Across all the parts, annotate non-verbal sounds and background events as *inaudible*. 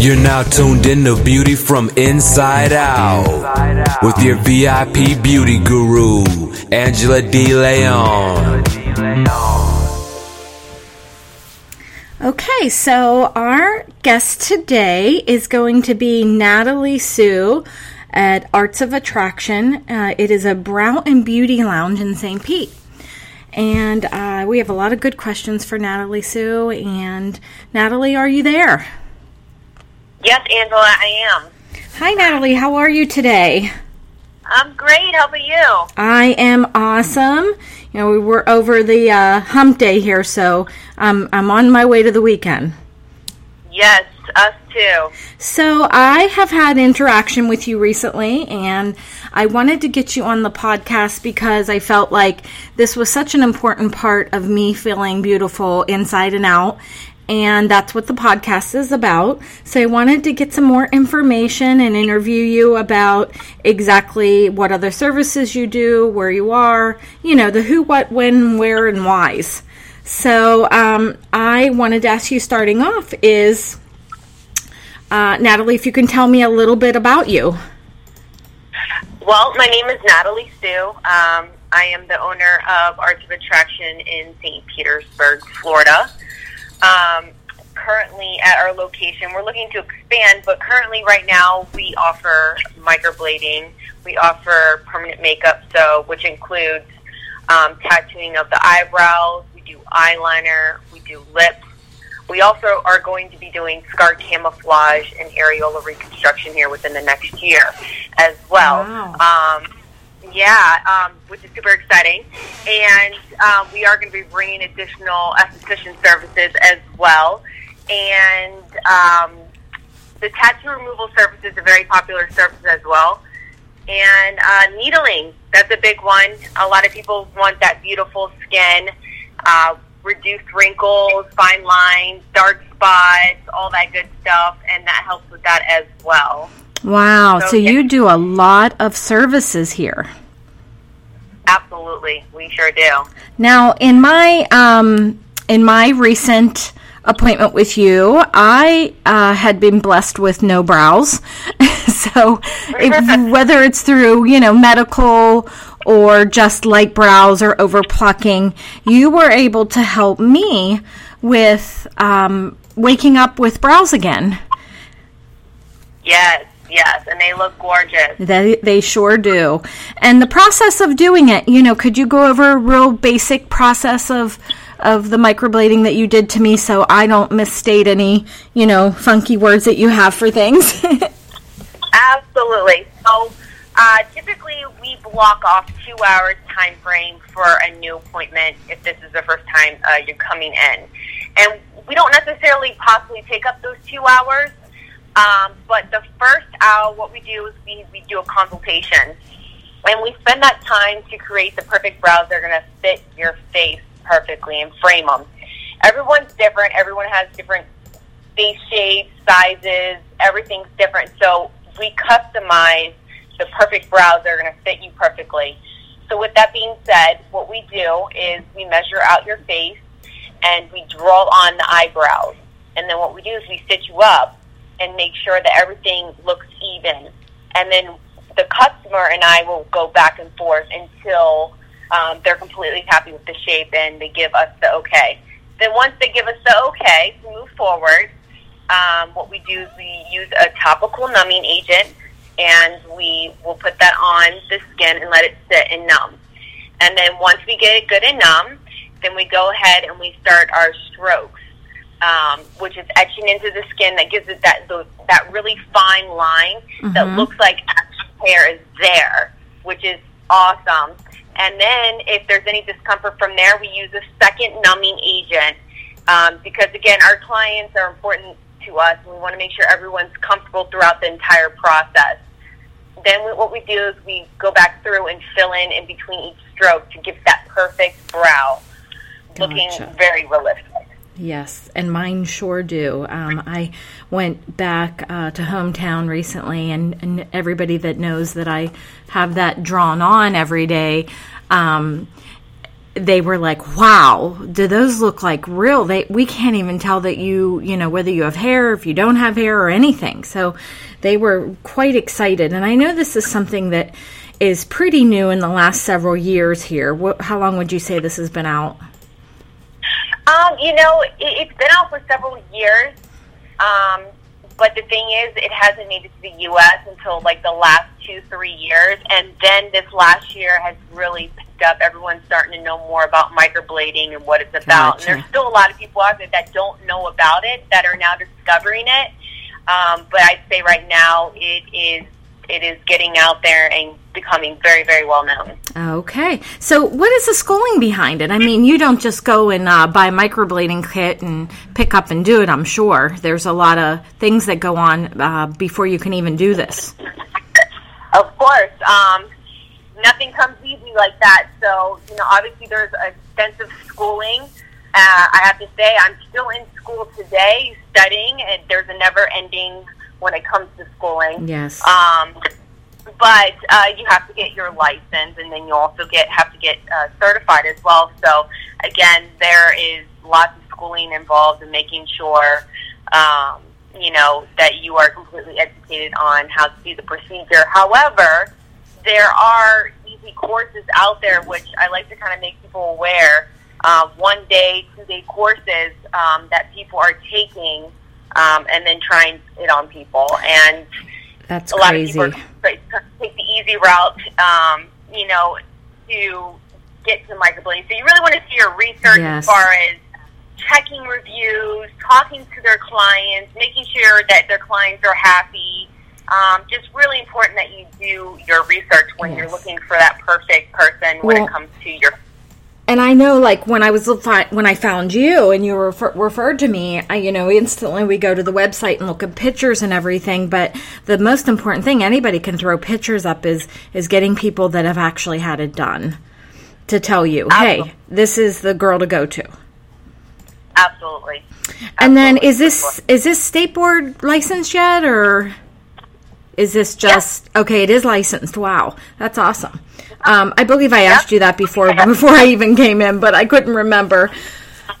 You're now tuned in to Beauty from Inside Out with your VIP beauty guru, Angela De Leon. Okay, so our guest today is going to be Natalie Sue at Arts of Attraction. Uh, it is a brow and beauty lounge in St. Pete. And uh, we have a lot of good questions for Natalie Sue. And Natalie, are you there? Yes, Angela, I am. Hi, Natalie. How are you today? I'm great. How about you? I am awesome. You know, we were over the uh, hump day here, so um, I'm on my way to the weekend. Yes, us too. So I have had interaction with you recently, and I wanted to get you on the podcast because I felt like this was such an important part of me feeling beautiful inside and out. And that's what the podcast is about. So I wanted to get some more information and interview you about exactly what other services you do, where you are, you know, the who, what, when, where, and whys. So um, I wanted to ask you starting off is uh, Natalie, if you can tell me a little bit about you. Well, my name is Natalie Sue. Um, I am the owner of Arts of Attraction in St. Petersburg, Florida. Um, currently at our location, we're looking to expand, but currently, right now, we offer microblading. We offer permanent makeup, so which includes um, tattooing of the eyebrows. We do eyeliner. We do lips. We also are going to be doing scar camouflage and areola reconstruction here within the next year as well. Wow. Um, yeah, um, which is super exciting. And um, we are going to be bringing additional esthetician services as well. And um, the tattoo removal service is a very popular service as well. And uh, needling, that's a big one. A lot of people want that beautiful skin. Uh, reduced wrinkles, fine lines, dark spots, all that good stuff, and that helps with that as well. Wow. So, So, you do a lot of services here. Absolutely, we sure do. Now, in my um, in my recent appointment with you, I uh, had been blessed with no brows. *laughs* so, if, *laughs* whether it's through you know medical or just light brows or over plucking, you were able to help me with um, waking up with brows again. Yes, yes, and they look gorgeous. They, they sure do. And the process of doing it, you know, could you go over a real basic process of of the microblading that you did to me so I don't misstate any, you know, funky words that you have for things? *laughs* Absolutely. So, uh, typically, we block off two hours time frame for a new appointment if this is the first time uh, you're coming in, and we don't necessarily possibly take up those two hours. Um, but the first hour, what we do is we, we do a consultation, and we spend that time to create the perfect brows that are going to fit your face perfectly and frame them. Everyone's different. Everyone has different face shapes, sizes. Everything's different. So we customize the perfect brows that are going to fit you perfectly. So with that being said, what we do is we measure out your face and we draw on the eyebrows. And then what we do is we sit you up and make sure that everything looks even. And then the customer and I will go back and forth until um, they're completely happy with the shape and they give us the okay. Then once they give us the okay to move forward, um, what we do is we use a topical numbing agent and we will put that on the skin and let it sit and numb. And then once we get it good and numb, then we go ahead and we start our strokes, um, which is etching into the skin that gives it that the, that really fine line that looks like actual hair is there, which is awesome. And then if there's any discomfort from there, we use a second numbing agent um, because again, our clients are important to us, and we want to make sure everyone's comfortable throughout the entire process. Then we, what we do is we go back through and fill in in between each stroke to give that perfect brow, looking very realistic. Yes, and mine sure do. Um, I went back uh, to hometown recently, and, and everybody that knows that I have that drawn on every day, um, they were like, "Wow, do those look like real?" They we can't even tell that you, you know, whether you have hair, if you don't have hair, or anything. So they were quite excited, and I know this is something that is pretty new in the last several years here. What, how long would you say this has been out? Um, you know, it, it's been out for several years. Um, but the thing is, it hasn't made it to the U.S. until like the last two, three years. And then this last year has really picked up. Everyone's starting to know more about microblading and what it's about. Gotcha. And there's still a lot of people out there that don't know about it, that are now discovering it. Um, but I'd say right now it is it is getting out there and becoming very, very well known. Okay. So, what is the schooling behind it? I mean, you don't just go and uh, buy a microblading kit and pick up and do it, I'm sure. There's a lot of things that go on uh, before you can even do this. Of course. Um, nothing comes easy like that. So, you know, obviously there's extensive schooling. Uh, I have to say, I'm still in school today studying, and there's a never ending when it comes to schooling. Yes. Um, but uh, you have to get your license, and then you also get have to get uh, certified as well. So again, there is lots of schooling involved in making sure um, you know that you are completely educated on how to do the procedure. However, there are easy courses out there which I like to kind of make people aware. Uh, one day, two day courses um, that people are taking um, and then trying it on people. And That's a lot crazy. of people take the easy route, um, you know, to get to microblading. So you really want to see your research Yes. as far as checking reviews, talking to their clients, making sure that their clients are happy. Um, just really important that you do your research when you're looking for that perfect person when it comes to your And I know, like when I was when I found you and you refer- referred to me, I, you know, instantly we go to the website and look at pictures and everything. But the most important thing anybody can throw pictures up is is getting people that have actually had it done to tell you, hey, this is the girl to go to. absolutely. And then is this is this state board licensed yet, or is this just okay? It is licensed. Wow, that's awesome. Um, I believe I asked you that before *laughs* before I even came in, but I couldn't remember.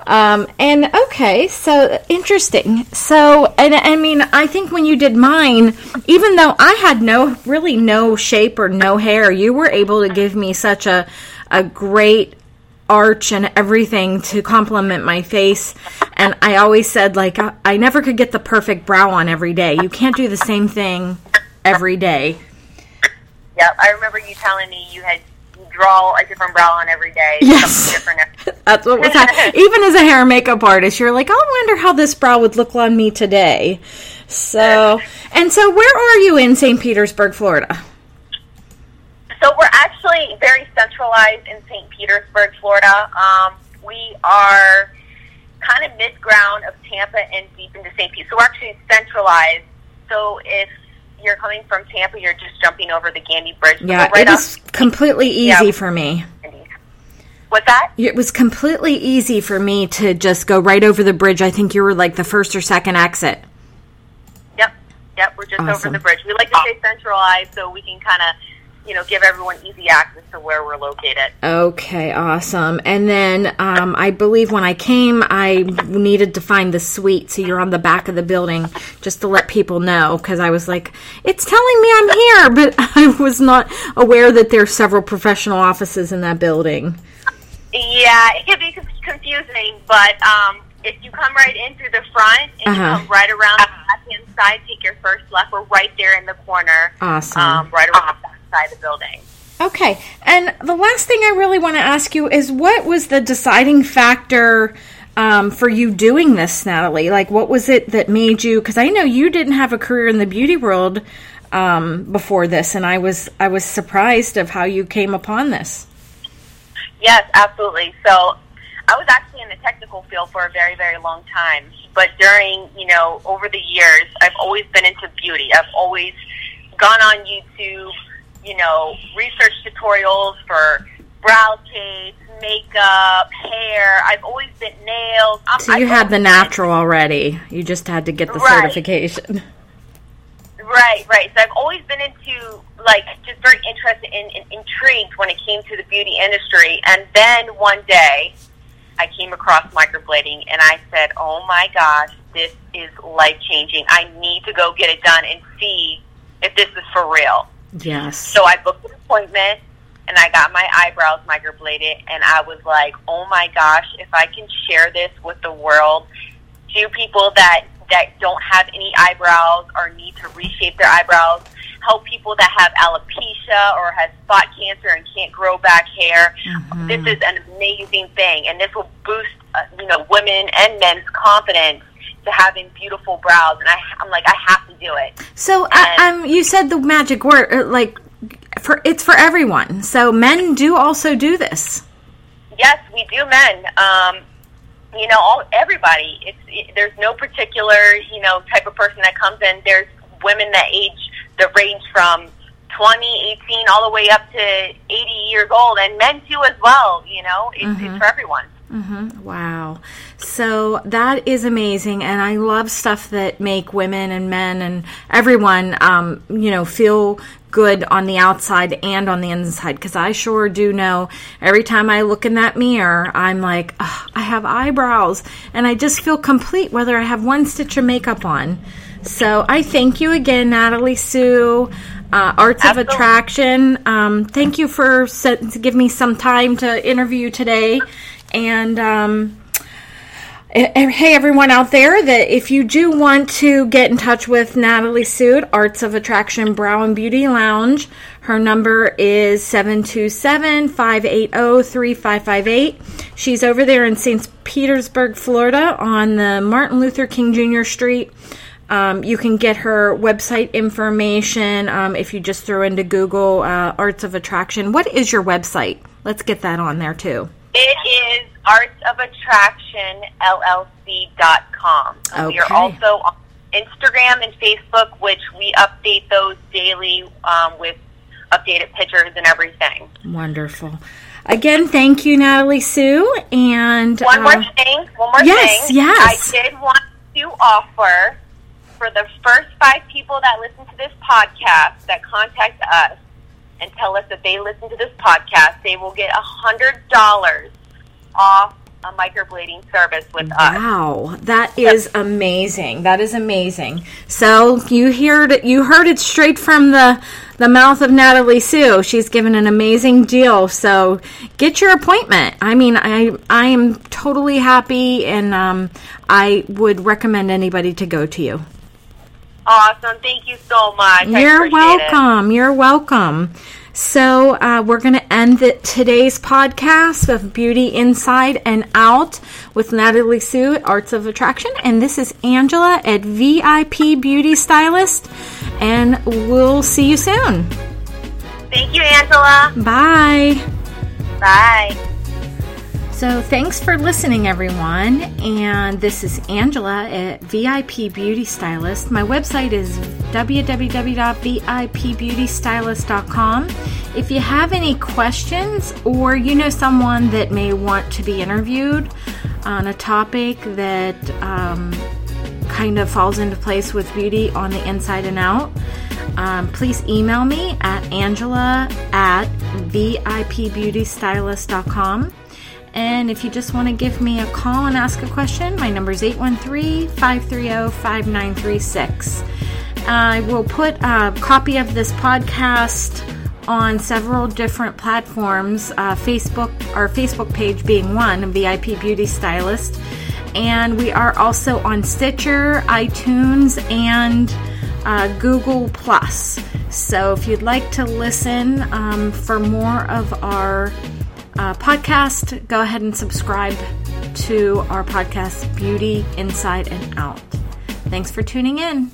Um, and okay, so interesting. So, and I mean, I think when you did mine, even though I had no really no shape or no hair, you were able to give me such a a great arch and everything to complement my face. And I always said, like, I, I never could get the perfect brow on every day. You can't do the same thing every day. Yep, I remember you telling me you had you draw a different brow on every day. Yes. different. *laughs* That's what was happening. *laughs* Even as a hair and makeup artist, you're like, I wonder how this brow would look on me today. So, and so, where are you in St. Petersburg, Florida? So we're actually very centralized in St. Petersburg, Florida. Um, we are kind of mid-ground of Tampa and deep into St. Pete. So we're actually centralized. So if you're coming from Tampa, you're just jumping over the Gandy Bridge. So Yeah, we're right it is completely easy Yeah. for me. off What's that? It was completely easy for me to just go right over the bridge. I think you were like the first or second exit. Yep, yep. We're just Awesome. over the bridge. We like to stay ah. centralized so we can kind of, you know, give everyone easy access to where we're located. Okay, awesome. And then um, I believe when I came, I needed to find the suite. So you're on the back of the building just to let people know because I was like, it's telling me I'm here, *laughs* but I was not aware that there's several professional offices in that building. Yeah, it can be confusing, but um, if you come right in through the front and Uh-huh. you come right around the left hand side, take your first left. We're right there in the corner, Awesome. um, right around the back side of the building. Okay, and the last thing I really want to ask you is what was the deciding factor um, for you doing this, Natalie? Like, what was it that made you? Because I know you didn't have a career in the beauty world um, before this, and I was I was surprised of how you came upon this. Yes, absolutely. So I was actually in the technical field for a very, very long time. But during, you know, over the years, I've always been into beauty. I've always gone on YouTube, you know, research tutorials for brow tapes, makeup, hair. I've always been nails. Um, So you I've had the natural already. You just had to get the Right. certification. *laughs* Right, right. So I've always been into like just very interested and in, in, intrigued when it came to the beauty industry. And then one day, I came across microblading, and I said, "Oh my gosh, this is life changing. I need to go get it done and see if this is for real." Yes. So I booked an appointment and I got my eyebrows microbladed and I was like, "Oh my gosh, if I can share this with the world to people that that don't have any eyebrows or need to reshape their eyebrows, help people that have alopecia or has spot cancer and can't grow back hair. Mm-hmm. This is an amazing thing, and this will boost uh, you know women and men's confidence having beautiful brows. And I, I'm like, I have to do it. So, uh, um, you said the magic word, uh, like for it's for everyone. So men do also do this. Yes, we do, men. Um, you know, all everybody. It's it, there's no particular you know type of person that comes in. There's women that age that range from 20, 18, all the way up to 80 years old, and men too as well. You know, it's, mm-hmm. it's for everyone. Mm-hmm. Wow. So that is amazing. And I love stuff that make women and men and everyone, um, you know, feel good on the outside and on the inside. Because I sure do know every time I look in that mirror, I'm like, oh, I have eyebrows. And I just feel complete whether I have one stitch of makeup on. So I thank you again, Natalie Sue. Uh, Arts Absolutely. of Attraction. Um, thank you for set, to give me some time to interview today. And um, hey, everyone out there, that if you do want to get in touch with Natalie Sood, Arts of Attraction Brow and Beauty Lounge, her number is 727 580 3558. She's over there in St. Petersburg, Florida, on the Martin Luther King Jr. Street. Um, you can get her website information um, if you just throw into Google uh, Arts of Attraction. What is your website? Let's get that on there too. It is arts of artsofattractionllc.com. Okay. We are also on Instagram and Facebook, which we update those daily um, with updated pictures and everything. Wonderful. Again, thank you, Natalie Sue. And one more uh, thing. One more yes, thing. Yes, I did want to offer for the first five people that listen to this podcast that contact us and tell us that they listen to this podcast, they will get a hundred dollars off a microblading service with us. Wow, that is amazing. That is amazing. So you heard it, you heard it straight from the the mouth of Natalie Sue. She's given an amazing deal. So get your appointment. I mean, I I am totally happy, and um, I would recommend anybody to go to you. Awesome. Thank you so much. You're welcome. It. You're welcome. So, uh, we're going to end the, today's podcast of Beauty Inside and Out with Natalie Sue at Arts of Attraction. And this is Angela at VIP Beauty Stylist. And we'll see you soon. Thank you, Angela. Bye. Bye. So, thanks for listening, everyone. And this is Angela at VIP Beauty Stylist. My website is www.vipbeautystylist.com. If you have any questions or you know someone that may want to be interviewed on a topic that um, kind of falls into place with beauty on the inside and out, um, please email me at angela at vipbeautystylist.com. And if you just want to give me a call and ask a question, my number is 813 530 5936. I will put a copy of this podcast on several different platforms, uh, Facebook, our Facebook page being one, VIP Beauty Stylist. And we are also on Stitcher, iTunes, and uh, Google Plus. So if you'd like to listen um, for more of our uh, podcast, go ahead and subscribe to our podcast, Beauty Inside and Out. Thanks for tuning in.